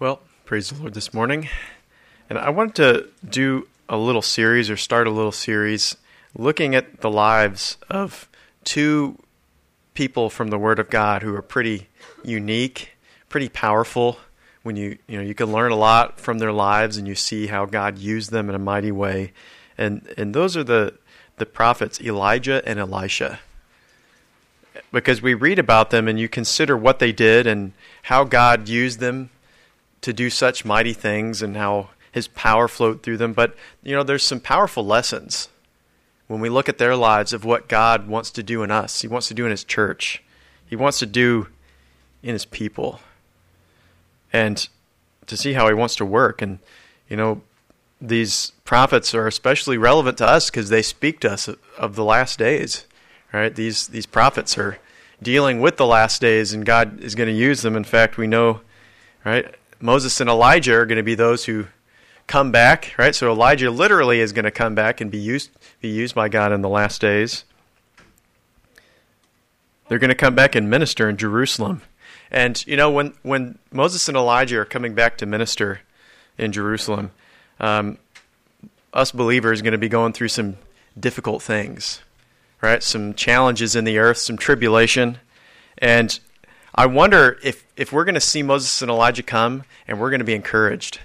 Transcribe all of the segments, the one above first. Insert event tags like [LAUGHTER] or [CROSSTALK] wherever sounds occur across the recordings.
Well, praise the Lord this morning. And I wanted to do a little series or start a little series looking at the lives of two people from the Word of God who are pretty unique, pretty powerful. When you you know you can learn a lot from their lives and you see how God used them in a mighty way. And and those are the the prophets Elijah and Elisha. Because we read about them and you consider what they did and how God used them to do such mighty things and how his power flowed through them. But, you know, there's some powerful lessons when we look at their lives of what God wants to do in us. He wants to do in his church, he wants to do in his people. And to see how he wants to work. And, you know, these prophets are especially relevant to us because they speak to us of the last days. Right? These these prophets are dealing with the last days, and God is going to use them. In fact, we know, right? Moses and Elijah are going to be those who come back, right? So Elijah literally is going to come back and be used be used by God in the last days. They're going to come back and minister in Jerusalem. And you know when when Moses and Elijah are coming back to minister in Jerusalem, um, us believers are going to be going through some difficult things, right? Some challenges in the earth, some tribulation, and I wonder if, if we're going to see Moses and Elijah come and we're going to be encouraged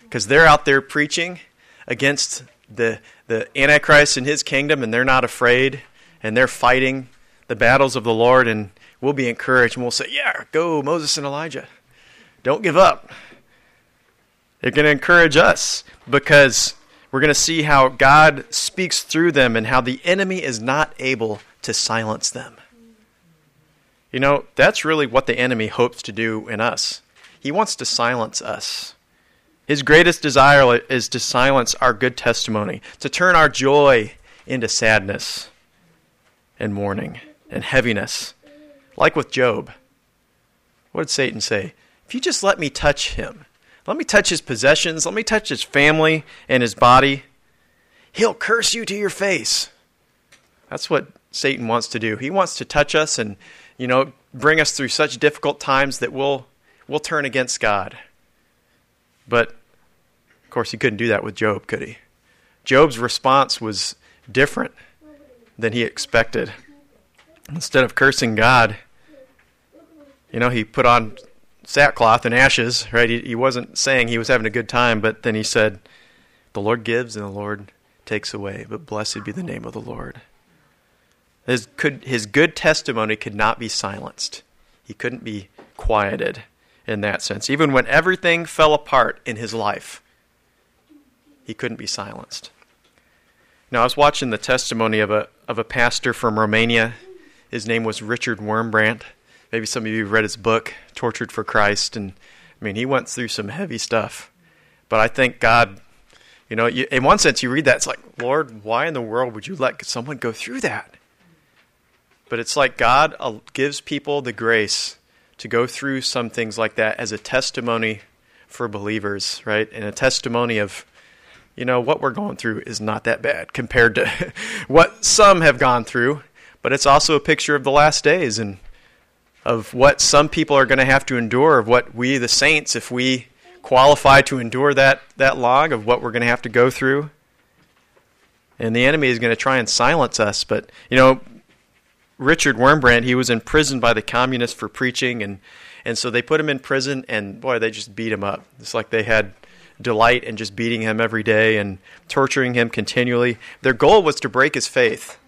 because they're out there preaching against the, the Antichrist and his kingdom and they're not afraid and they're fighting the battles of the Lord and we'll be encouraged and we'll say, Yeah, go, Moses and Elijah. Don't give up. They're going to encourage us because we're going to see how God speaks through them and how the enemy is not able to silence them. You know, that's really what the enemy hopes to do in us. He wants to silence us. His greatest desire is to silence our good testimony, to turn our joy into sadness and mourning and heaviness. Like with Job. What did Satan say? If you just let me touch him, let me touch his possessions, let me touch his family and his body, he'll curse you to your face. That's what Satan wants to do. He wants to touch us and you know, bring us through such difficult times that we'll we'll turn against God. But of course, he couldn't do that with Job, could he? Job's response was different than he expected. Instead of cursing God, you know, he put on sackcloth and ashes, right? He, he wasn't saying he was having a good time, but then he said, The Lord gives and the Lord takes away, but blessed be the name of the Lord. His, could, his good testimony could not be silenced. He couldn't be quieted in that sense. Even when everything fell apart in his life, he couldn't be silenced. Now, I was watching the testimony of a, of a pastor from Romania. His name was Richard Wurmbrand. Maybe some of you have read his book, Tortured for Christ. And I mean, he went through some heavy stuff. But I think God, you know, you, in one sense, you read that, it's like, Lord, why in the world would you let someone go through that? But it's like God uh, gives people the grace to go through some things like that as a testimony for believers, right? And a testimony of, you know, what we're going through is not that bad compared to [LAUGHS] what some have gone through. But it's also a picture of the last days and of what some people are going to have to endure, of what we, the saints, if we qualify to endure that, that log, of what we're going to have to go through. And the enemy is going to try and silence us. But, you know, Richard Wurmbrand, he was imprisoned by the communists for preaching, and, and so they put him in prison, and boy, they just beat him up. It's like they had delight in just beating him every day and torturing him continually. Their goal was to break his faith.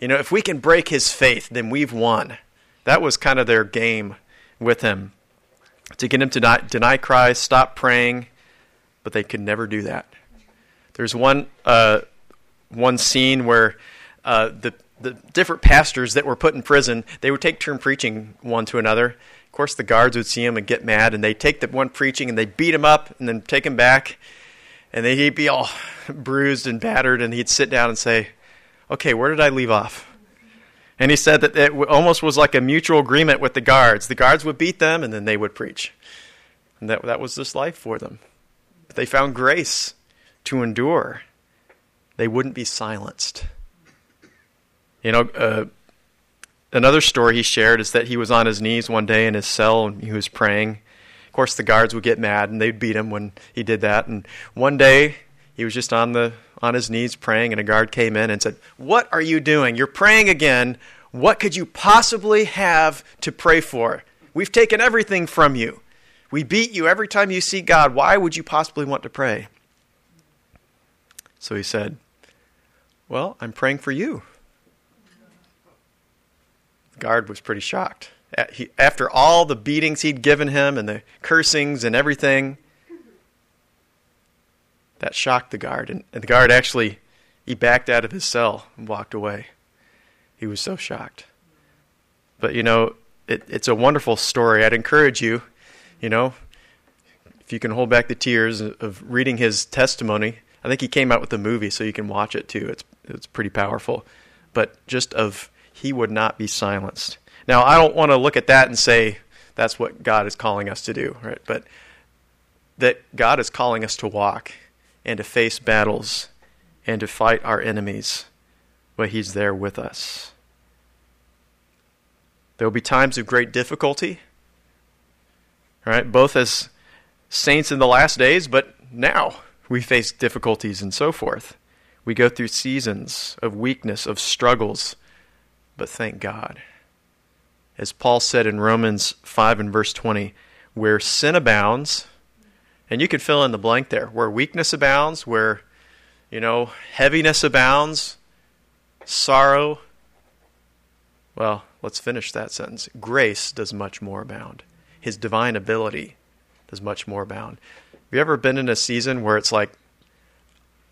You know, if we can break his faith, then we've won. That was kind of their game with him to get him to not deny Christ, stop praying, but they could never do that. There's one uh, one scene where uh, the the different pastors that were put in prison, they would take turn preaching one to another. Of course, the guards would see him and get mad, and they'd take the one preaching and they'd beat him up and then take him back. And then he'd be all [LAUGHS] bruised and battered, and he'd sit down and say, Okay, where did I leave off? And he said that it almost was like a mutual agreement with the guards. The guards would beat them, and then they would preach. And that, that was this life for them. But they found grace to endure, they wouldn't be silenced. You know, uh, another story he shared is that he was on his knees one day in his cell and he was praying. Of course, the guards would get mad and they'd beat him when he did that. And one day, he was just on the on his knees praying, and a guard came in and said, "What are you doing? You're praying again. What could you possibly have to pray for? We've taken everything from you. We beat you every time you see God. Why would you possibly want to pray?" So he said, "Well, I'm praying for you." Guard was pretty shocked. After all the beatings he'd given him and the cursings and everything, that shocked the guard. And, the guard actually, he backed out of his cell and walked away. He was so shocked. But, you know, it, it's a wonderful story. I'd encourage you, you know, if you can hold back the tears of reading his testimony. I think he came out with a movie, so you can watch it too. It's, it's pretty powerful. But just of he would not be silenced. Now, I don't want to look at that and say that's what God is calling us to do, right? But that God is calling us to walk and to face battles and to fight our enemies, but He's there with us. There will be times of great difficulty, right? Both as saints in the last days, but now we face difficulties and so forth. We go through seasons of weakness, of struggles but thank God. As Paul said in Romans 5 and verse 20, where sin abounds, and you could fill in the blank there, where weakness abounds, where, you know, heaviness abounds, sorrow, well, let's finish that sentence. Grace does much more abound. His divine ability does much more abound. Have you ever been in a season where it's like,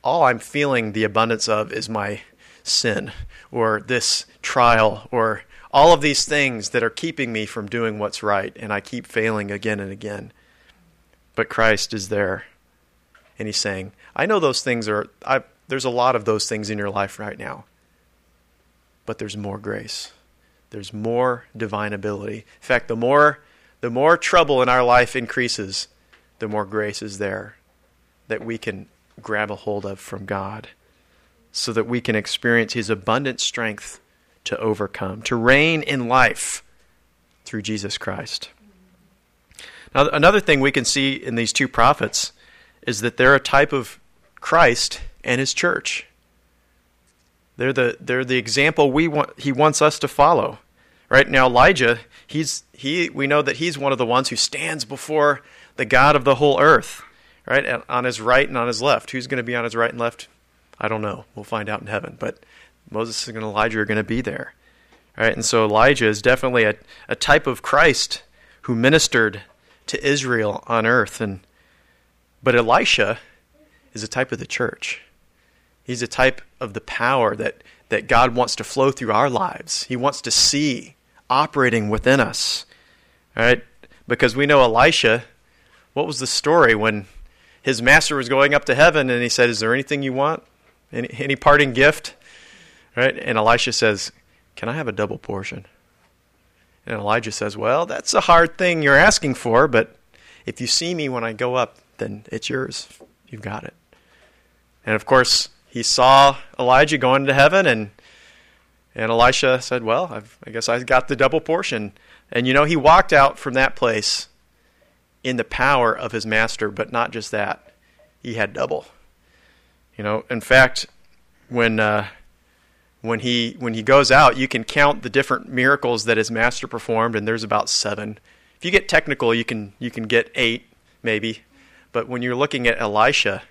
all I'm feeling the abundance of is my sin or this trial or all of these things that are keeping me from doing what's right, and I keep failing again and again. But Christ is there, and He's saying, I know those things are, I, there's a lot of those things in your life right now, but there's more grace. There's more divine ability. In fact, the more, the more trouble in our life increases, the more grace is there that we can grab a hold of from God so that we can experience His abundant strength to overcome, to reign in life through Jesus Christ. Now, another thing we can see in these two prophets is that they're a type of Christ and His church. They're the, they're the example we want, He wants us to follow. Right now, Elijah, he's, he, we know that he's one of the ones who stands before the God of the whole earth, right? On his right and on his left. Who's going to be on his right and left? I don't know. We'll find out in heaven. But Moses and Elijah are going to be there. Right? And so Elijah is definitely a, a type of Christ who ministered to Israel on earth. And but Elisha is a type of the church. He's a type of the power that, that God wants to flow through our lives. He wants to see operating within us. Right? Because we know Elisha, what was the story when his master was going up to heaven and he said, Is there anything you want? Any, any parting gift? Right? And Elisha says, Can I have a double portion? And Elijah says, Well, that's a hard thing you're asking for, but if you see me when I go up, then it's yours. You've got it. And of course, he saw Elijah going into heaven, and and Elisha said, Well, I've, I guess I got the double portion. And you know, he walked out from that place in the power of his master, but not just that, he had double. You know, in fact, when uh, when he when he goes out, you can count the different miracles that his master performed, and there's about seven. If you get technical, you can you can get eight maybe, but when you're looking at Elisha,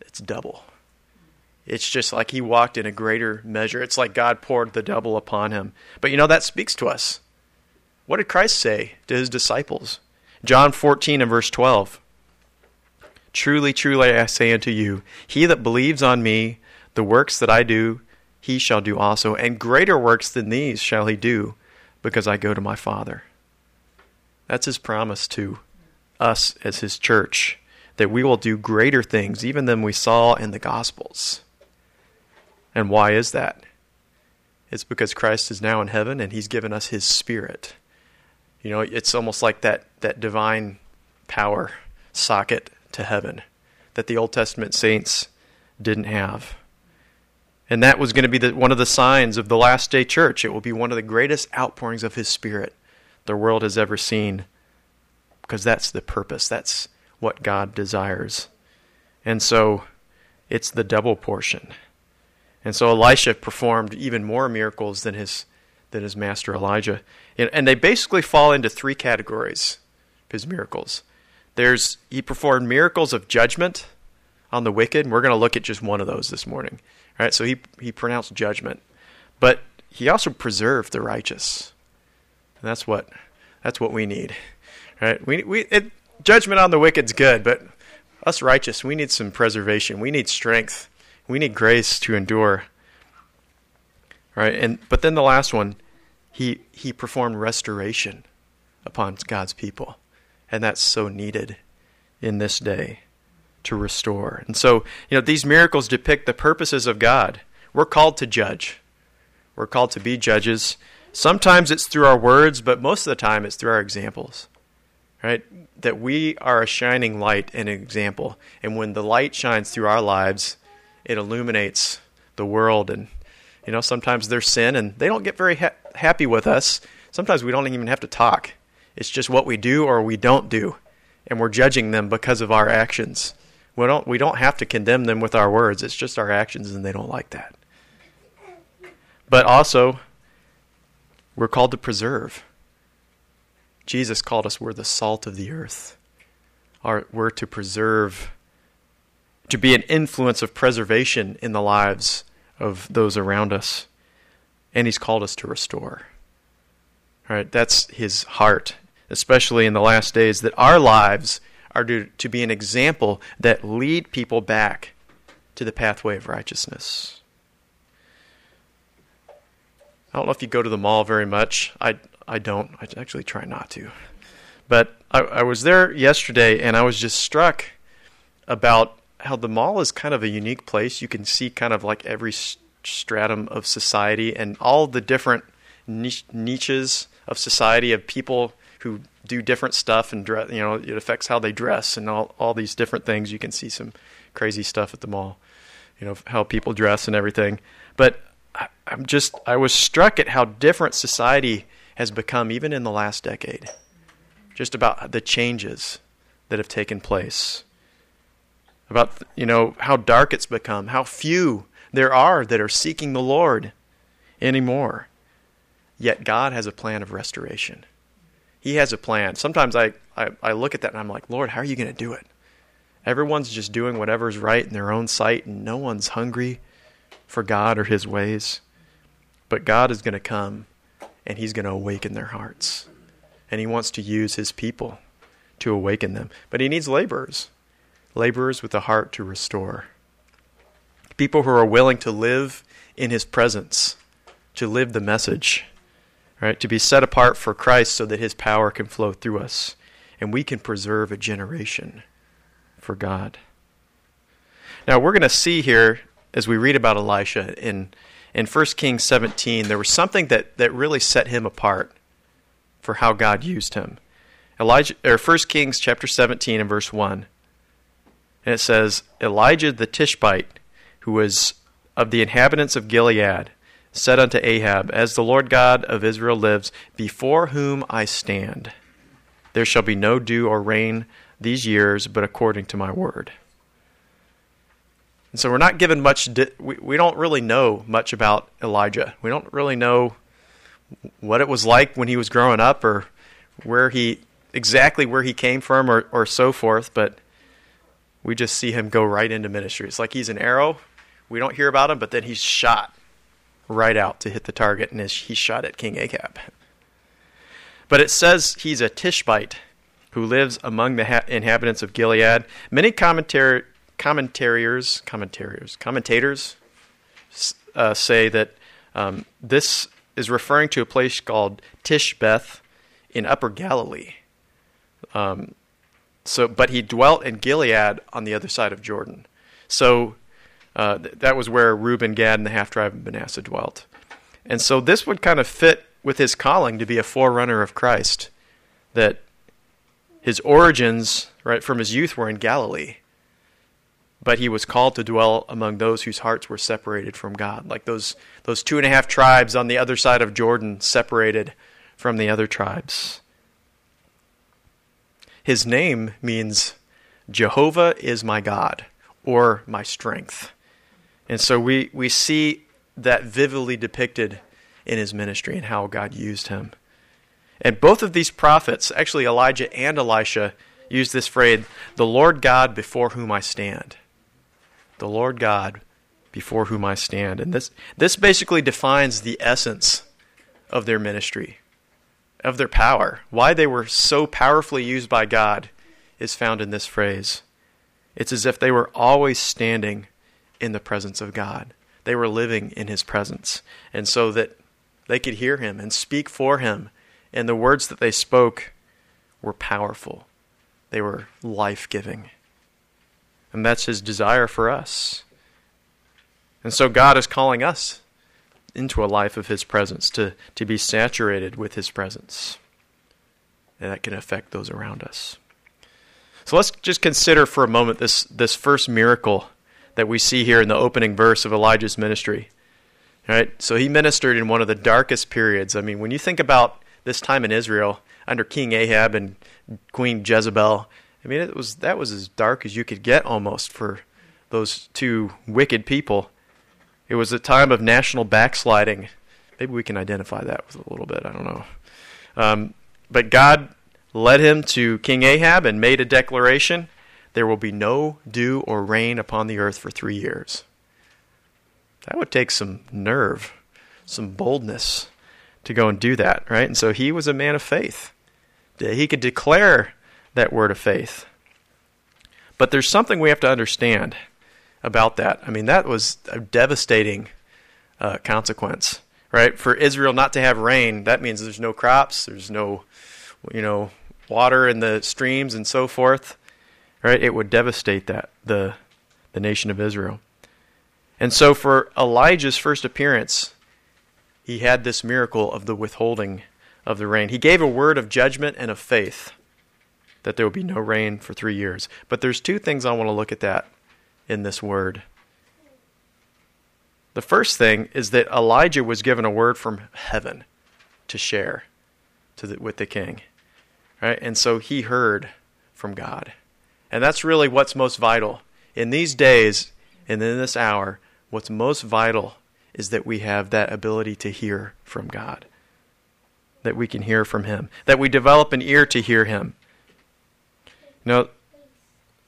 it's double. It's just like he walked in a greater measure. It's like God poured the double upon him. But you know that speaks to us. What did Christ say to his disciples? John 14 and verse 12. Truly, truly, I say unto you, he that believes on me, the works that I do, he shall do also, and greater works than these shall he do, because I go to my Father. That's his promise to us as his church, that we will do greater things even than we saw in the Gospels. And why is that? It's because Christ is now in heaven and he's given us his spirit. You know, it's almost like that, that divine power socket to heaven that the Old Testament saints didn't have. And that was going to be the, one of the signs of the last day church. It will be one of the greatest outpourings of His Spirit the world has ever seen. because that's the purpose. That's what God desires. And so it's the double portion. And so Elisha performed even more miracles than his than his master Elijah. And they basically fall into three categories his miracles. There's he performed miracles of judgment on the wicked. And we're going to look at just one of those this morning. Right? So he he pronounced judgment. But he also preserved the righteous. And that's what that's what we need. Right? We we it, judgment on the wicked's good, but us righteous, we need some preservation. We need strength. We need grace to endure. Right? And but then the last one, he he performed restoration upon God's people. And that's so needed in this day to restore. And so, you know, these miracles depict the purposes of God. We're called to judge. We're called to be judges. Sometimes it's through our words, but most of the time it's through our examples. Right? That we are a shining light and an example. And when the light shines through our lives, it illuminates the world. And, you know, sometimes there's sin and they don't get very ha- happy with us. Sometimes we don't even have to talk. It's just what we do or we don't do. And we're judging them because of our actions. We don't, we don't have to condemn them with our words. It's just our actions, and they don't like that. But also, we're called to preserve. Jesus called us, we're the salt of the earth. Our, we're to preserve, to be an influence of preservation in the lives of those around us. And He's called us to restore. All right, that's His heart, especially in the last days, that our lives are to, to be an example that lead people back to the pathway of righteousness. I don't know if you go to the mall very much. I, I don't. I actually try not to. But I, I was there yesterday and I was just struck about how the mall is kind of a unique place. You can see kind of like every stratum of society and all the different niches of society of people who do different stuff and dress. You know, it affects how they dress and all all these different things. You can see some crazy stuff at the mall. You know how people dress and everything. But I'm just I was struck at how different society has become even in the last decade. Just about the changes that have taken place. About you know how dark it's become, how few there are that are seeking the Lord anymore. Yet God has a plan of restoration. He has a plan. Sometimes I, I, I look at that and I'm like, Lord, how are you going to do it? Everyone's just doing whatever's right in their own sight, and no one's hungry for God or His ways. But God is going to come and He's going to awaken their hearts. And He wants to use His people to awaken them. But He needs laborers, laborers with a heart to restore. People who are willing to live in His presence, to live the message, right? To be set apart for Christ so that His power can flow through us and we can preserve a generation for God. Now, we're going to see here as we read about Elisha in in 1 Kings 17, there was something that, that really set him apart for how God used him. Elijah, or 1 Kings chapter 17 and verse 1. And it says, Elijah the Tishbite, who was of the inhabitants of Gilead, said unto Ahab, As the Lord God of Israel lives, before whom I stand, there shall be no dew or rain these years, but according to my word. And so we're not given much, di- we, we don't really know much about Elijah. We don't really know what it was like when he was growing up or where he, exactly where he came from or, or so forth, but we just see him go right into ministry. It's like he's an arrow. We don't hear about him, but then he's shot right out to hit the target, and he shot at King Ahab. But it says he's a Tishbite who lives among the ha- inhabitants of Gilead. Many commentary commentators, commentators, commentators uh, say that um, this is referring to a place called Tishbeth in Upper Galilee. Um, so, but he dwelt in Gilead on the other side of Jordan. So uh, th- that was where Reuben, Gad, and the half tribe of Manasseh dwelt. And so this would kind of fit with his calling to be a forerunner of Christ. That his origins, right, from his youth were in Galilee but he was called to dwell among those whose hearts were separated from God, like those those two and a half tribes on the other side of Jordan, separated from the other tribes. his name means Jehovah is my God or my strength. And so we, we see that vividly depicted in his ministry and how God used him. And both of these prophets, actually Elijah and Elisha, used this phrase, the Lord God before whom I stand. The Lord God before whom I stand. And this, this basically defines the essence of their ministry, of their power. Why they were so powerfully used by God is found in this phrase. It's as if they were always standing in the presence of God. They were living in His presence. And so that they could hear Him and speak for Him. And the words that they spoke were powerful, they were life giving. And that's His desire for us. And so God is calling us into a life of His presence, to, to be saturated with His presence. And that can affect those around us. So let's just consider for a moment this, this first miracle that we see here in the opening verse of Elijah's ministry. Right? So he ministered in one of the darkest periods. I mean, when you think about this time in Israel under King Ahab and Queen Jezebel, I mean, it was that was as dark as you could get almost for those two wicked people. It was a time of national backsliding. Maybe we can identify that with a little bit. I don't know. Um, but God led him to King Ahab and made a declaration there will be no dew or rain upon the earth for three years. That would take some nerve, some boldness to go and do that, right? And so he was a man of faith. He could declare that word of faith. But there's something we have to understand about that. I mean, that was a devastating uh, consequence, right? For Israel not to have rain, that means there's no crops, there's no, you know, water in the streams and so forth, right? It would devastate that the the nation of Israel. And so, for Elijah's first appearance, he had this miracle of the withholding of the rain. He gave a word of judgment and of faith that there would be no rain for three years. But there's two things I want to look at that in this word. The first thing is that Elijah was given a word from heaven to share to the, with the king. Right? And so he heard from God. And that's really what's most vital. In these days and in this hour, what's most vital is that we have that ability to hear from God. That we can hear from Him. That we develop an ear to hear Him. You know,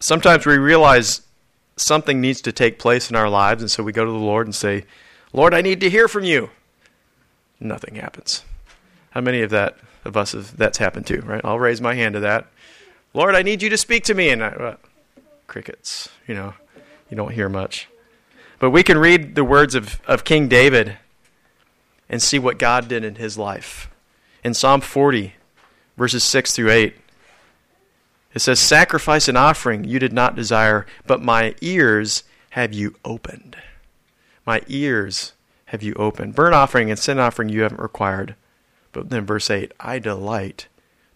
sometimes we realize something needs to take place in our lives, and so we go to the Lord and say, Lord, I need to hear from you. Nothing happens. How many of that of us have, that's happened to, right? I'll raise my hand to that. Lord, I need you to speak to me, and I, uh, crickets. You know, you don't hear much. But we can read the words of, of King David and see what God did in his life. In Psalm 40, verses 6 through 8, it says, Sacrifice and offering you did not desire, but my ears have you opened. My ears have you opened. Burnt offering and sin offering you haven't required. But then verse 8, I delight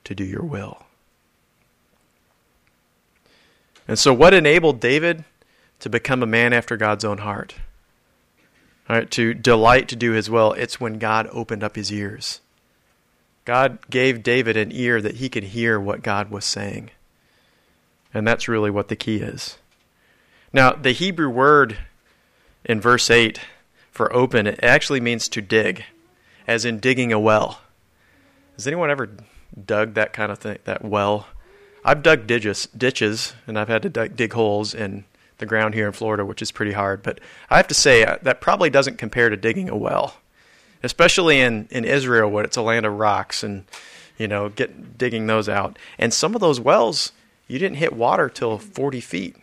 to do your will. And so, what enabled David to become a man after God's own heart? All right, to delight to do his will, it's when God opened up his ears. God gave David an ear that he could hear what God was saying. And that's really what the key is. Now, the Hebrew word in verse 8 for open, it actually means to dig, as in digging a well. Has anyone ever dug that kind of thing, that well? I've dug ditches, ditches and I've had to dig, dig holes in the ground here in Florida, which is pretty hard. But I have to say, uh, that probably doesn't compare to digging a well, especially in, in Israel, where it's a land of rocks and, you know, get digging those out. And some of those wells, you didn't hit water till 40 feet.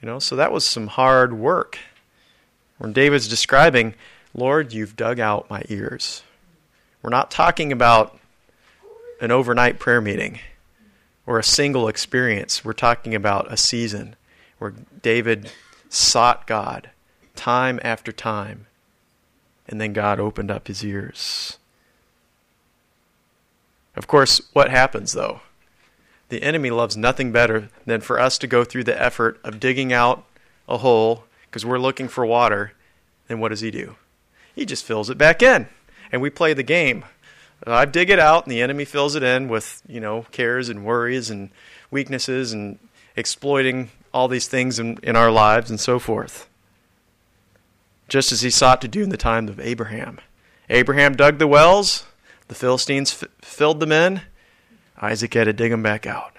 You know, so that was some hard work. When David's describing, Lord, you've dug out my ears. We're not talking about an overnight prayer meeting or a single experience. We're talking about a season where David sought God time after time, and then God opened up his ears. Of course, what happens though? The enemy loves nothing better than for us to go through the effort of digging out a hole because we're looking for water. And what does he do? He just fills it back in. And we play the game I dig it out, and the enemy fills it in with, you know, cares and worries and weaknesses and exploiting all these things in, in our lives and so forth. Just as he sought to do in the time of Abraham. Abraham dug the wells, the Philistines f- filled them in, Isaac had to dig them back out.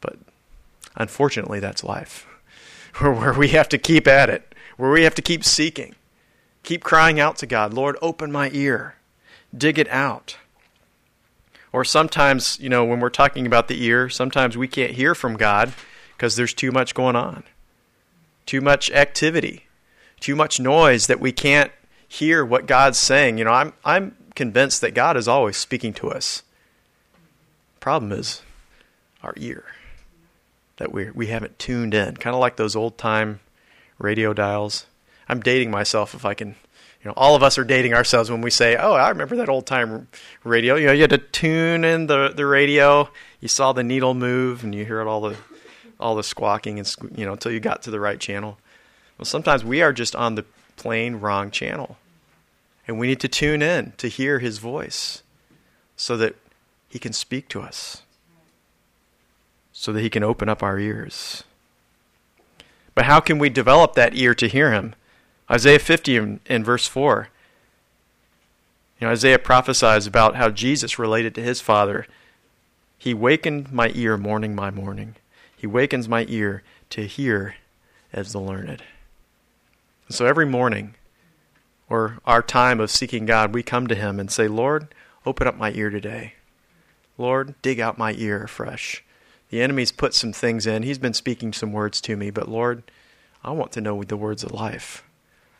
But unfortunately, that's life, [LAUGHS] where we have to keep at it, where we have to keep seeking, keep crying out to God, Lord, open my ear dig it out. Or sometimes, you know, when we're talking about the ear, sometimes we can't hear from God because there's too much going on, too much activity, too much noise that we can't hear what God's saying. You know, I'm, I'm convinced that God is always speaking to us. Problem is our ear that we we haven't tuned in, kind of like those old time radio dials. I'm dating myself if I can you know, all of us are dating ourselves when we say, "Oh, I remember that old time radio." You know, you had to tune in the the radio. You saw the needle move, and you heard all the all the squawking and you know until you got to the right channel. Well, sometimes we are just on the plain wrong channel, and we need to tune in to hear His voice, so that He can speak to us, so that He can open up our ears. But how can we develop that ear to hear Him? Isaiah 50 in, in verse 4. You know, Isaiah prophesies about how Jesus related to his Father. He wakened my ear morning by morning. He wakens my ear to hear as the learned. And so every morning, or our time of seeking God, we come to Him and say, Lord, open up my ear today. Lord, dig out my ear afresh. The enemy's put some things in. He's been speaking some words to me, but Lord, I want to know the words of life.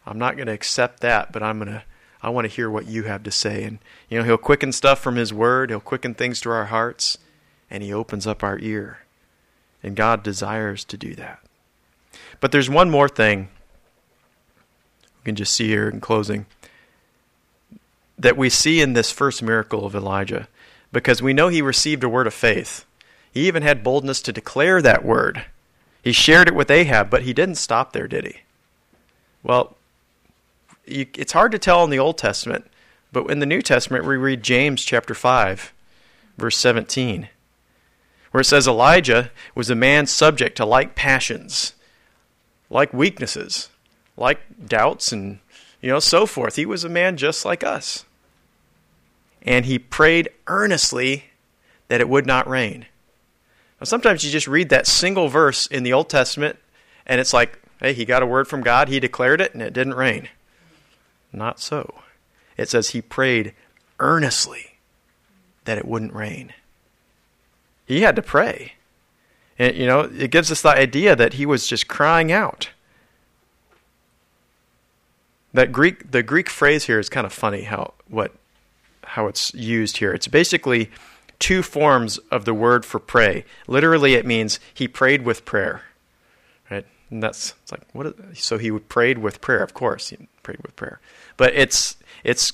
I'm not going to accept that, but I'm going to I want to hear what you have to say. And you know, he'll quicken stuff from his word, he'll quicken things to our hearts, and he opens up our ear. And God desires to do that. But there's one more thing we can just see here in closing that we see in this first miracle of Elijah because we know he received a word of faith. He even had boldness to declare that word. He shared it with Ahab, but he didn't stop there, did he? Well, you, it's hard to tell in the Old Testament, but in the New Testament, we read James chapter 5, verse 17, where it says Elijah was a man subject to like passions, like weaknesses, like doubts, and you know, so forth. He was a man just like us. And he prayed earnestly that it would not rain. Now, sometimes you just read that single verse in the Old Testament, and it's like, hey, he got a word from God, he declared it, and it didn't rain. Not so. It says he prayed earnestly that it wouldn't rain. He had to pray. And, you know, it gives us the idea that he was just crying out. That Greek, the Greek phrase here is kind of funny how what how it's used here. It's basically two forms of the word for pray. Literally, it means he prayed with prayer. Right? And that's it's like what? Is, so he prayed with prayer. Of course, he prayed with prayer. But it's it's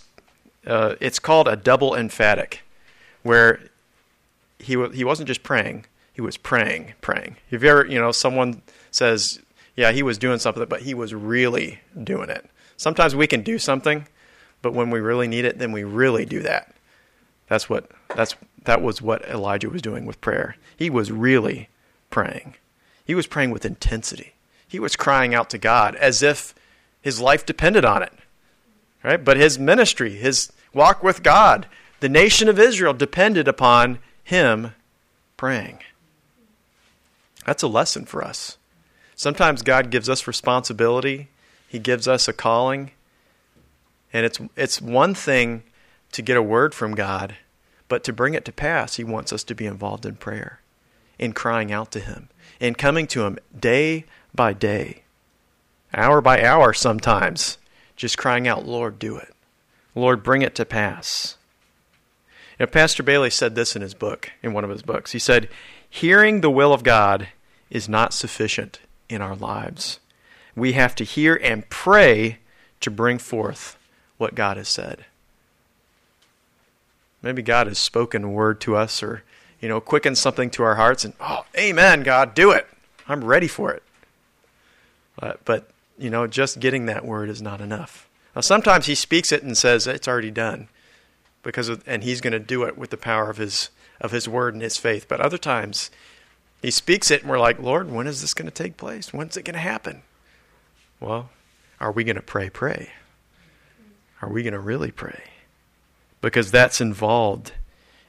uh, it's called a double emphatic, where he w- he wasn't just praying; he was praying, praying. If you ever you know someone says, "Yeah, he was doing something," but he was really doing it. Sometimes we can do something, but when we really need it, then we really do that. That's what that's that was what Elijah was doing with prayer. He was really praying. He was praying with intensity he was crying out to God as if his life depended on it. Right? But his ministry, his walk with God, the nation of Israel depended upon him praying. That's a lesson for us. Sometimes God gives us responsibility, he gives us a calling, and it's it's one thing to get a word from God, but to bring it to pass, he wants us to be involved in prayer, in crying out to him, in coming to him day by day, hour by hour sometimes, just crying out, Lord, do it. Lord, bring it to pass. You know, Pastor Bailey said this in his book, in one of his books. He said, Hearing the will of God is not sufficient in our lives. We have to hear and pray to bring forth what God has said. Maybe God has spoken a word to us or, you know, quickened something to our hearts and, oh, amen, God, do it. I'm ready for it. Uh, but, you know, just getting that word is not enough. Now, sometimes he speaks it and says, it's already done. because of, and he's going to do it with the power of his of his word and his faith. But other times he speaks it and we're like, "Lord, when is this going to take place? When's it going to happen?" Well, are we going to pray pray? Are we going to really pray? Because that's involved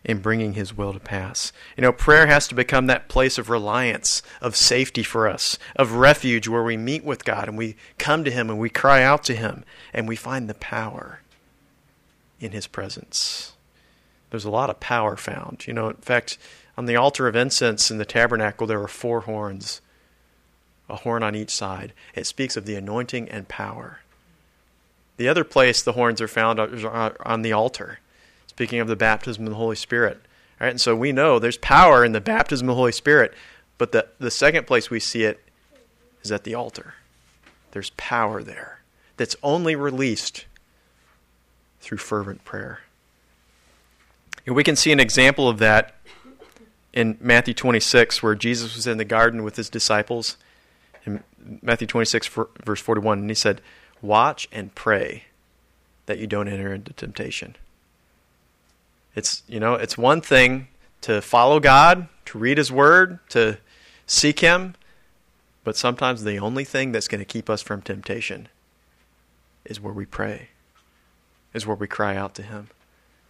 in bringing His will to pass. You know, prayer has to become that place of reliance, of safety for us, of refuge where we meet with God and we come to Him and we cry out to Him and we find the power in His presence. There's a lot of power found. You know, in fact, on the altar of incense in the tabernacle, there are four horns, a horn on each side. It speaks of the anointing and power. The other place the horns are found is on the altar speaking of the baptism of the Holy Spirit. Right? And so we know there's power in the baptism of the Holy Spirit, but the, the second place we see it is at the altar. There's power there that's only released through fervent prayer. And we can see an example of that in Matthew 26, where Jesus was in the garden with his disciples. In Matthew 26, verse 41, and he said, Watch and pray that you don't enter into temptation. It's you know, it's one thing to follow God, to read his word, to seek him, but sometimes the only thing that's going to keep us from temptation is where we pray. Is where we cry out to him.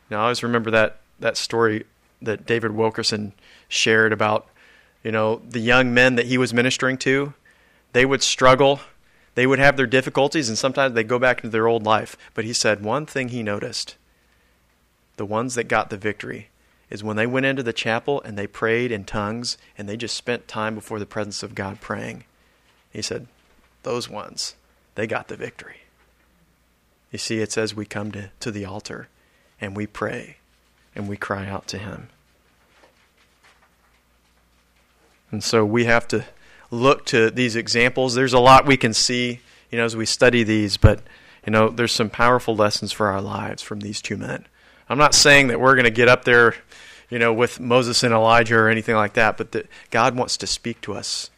Now I always remember that that story that David Wilkerson shared about, you know, the young men that he was ministering to. They would struggle, they would have their difficulties, and sometimes they go back into their old life. But he said one thing he noticed the ones that got the victory is when they went into the chapel and they prayed in tongues and they just spent time before the presence of God praying. He said, Those ones, they got the victory. You see, it says we come to, to the altar and we pray and we cry out to Him. And so we have to look to these examples. There's a lot we can see, you know, as we study these, but, you know, there's some powerful lessons for our lives from these two men. I'm not saying that we're going to get up there, you know, with Moses and Elijah or anything like that, but that God wants to speak to us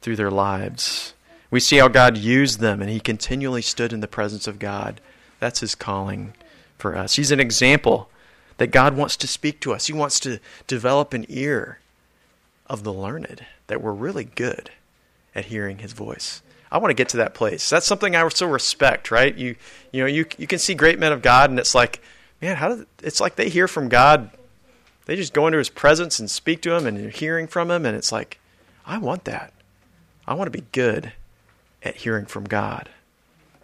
through their lives. We see how God used them, and He continually stood in the presence of God. That's His calling for us. He's an example that God wants to speak to us. He wants to develop an ear of the learned, that we're really good at hearing His voice. I want to get to that place. That's something I so respect, right? You, you know, you you can see great men of God, and it's like man, how did it's like they hear from God. They just go into His presence and speak to Him, and you're hearing from Him, and it's like, I want that. I want to be good at hearing from God.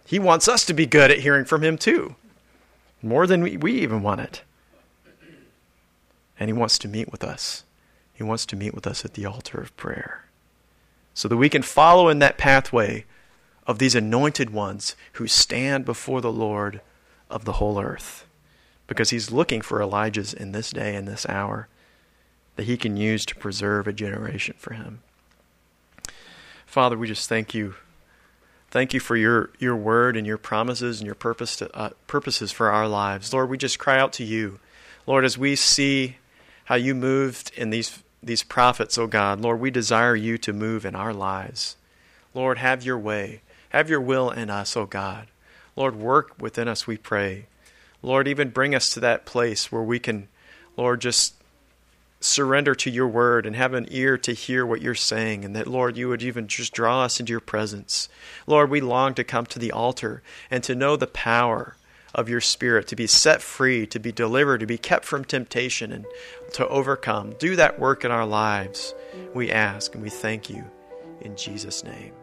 He wants us to be good at hearing from Him too, more than we, we even want it. And He wants to meet with us. He wants to meet with us at the altar of prayer so that we can follow in that pathway of these anointed ones who stand before the Lord of the whole earth because he's looking for Elijahs in this day and this hour that he can use to preserve a generation for him. Father, we just thank you. Thank you for your, your word and your promises and your purpose to, uh, purposes for our lives. Lord, we just cry out to you. Lord, as we see how you moved in these, these prophets, oh God, Lord, we desire you to move in our lives. Lord, have your way. Have your will in us, oh God. Lord, work within us, we pray. Lord, even bring us to that place where we can, Lord, just surrender to your word and have an ear to hear what you're saying, and that, Lord, you would even just draw us into your presence. Lord, we long to come to the altar and to know the power of your spirit, to be set free, to be delivered, to be kept from temptation, and to overcome. Do that work in our lives, we ask, and we thank you in Jesus' name.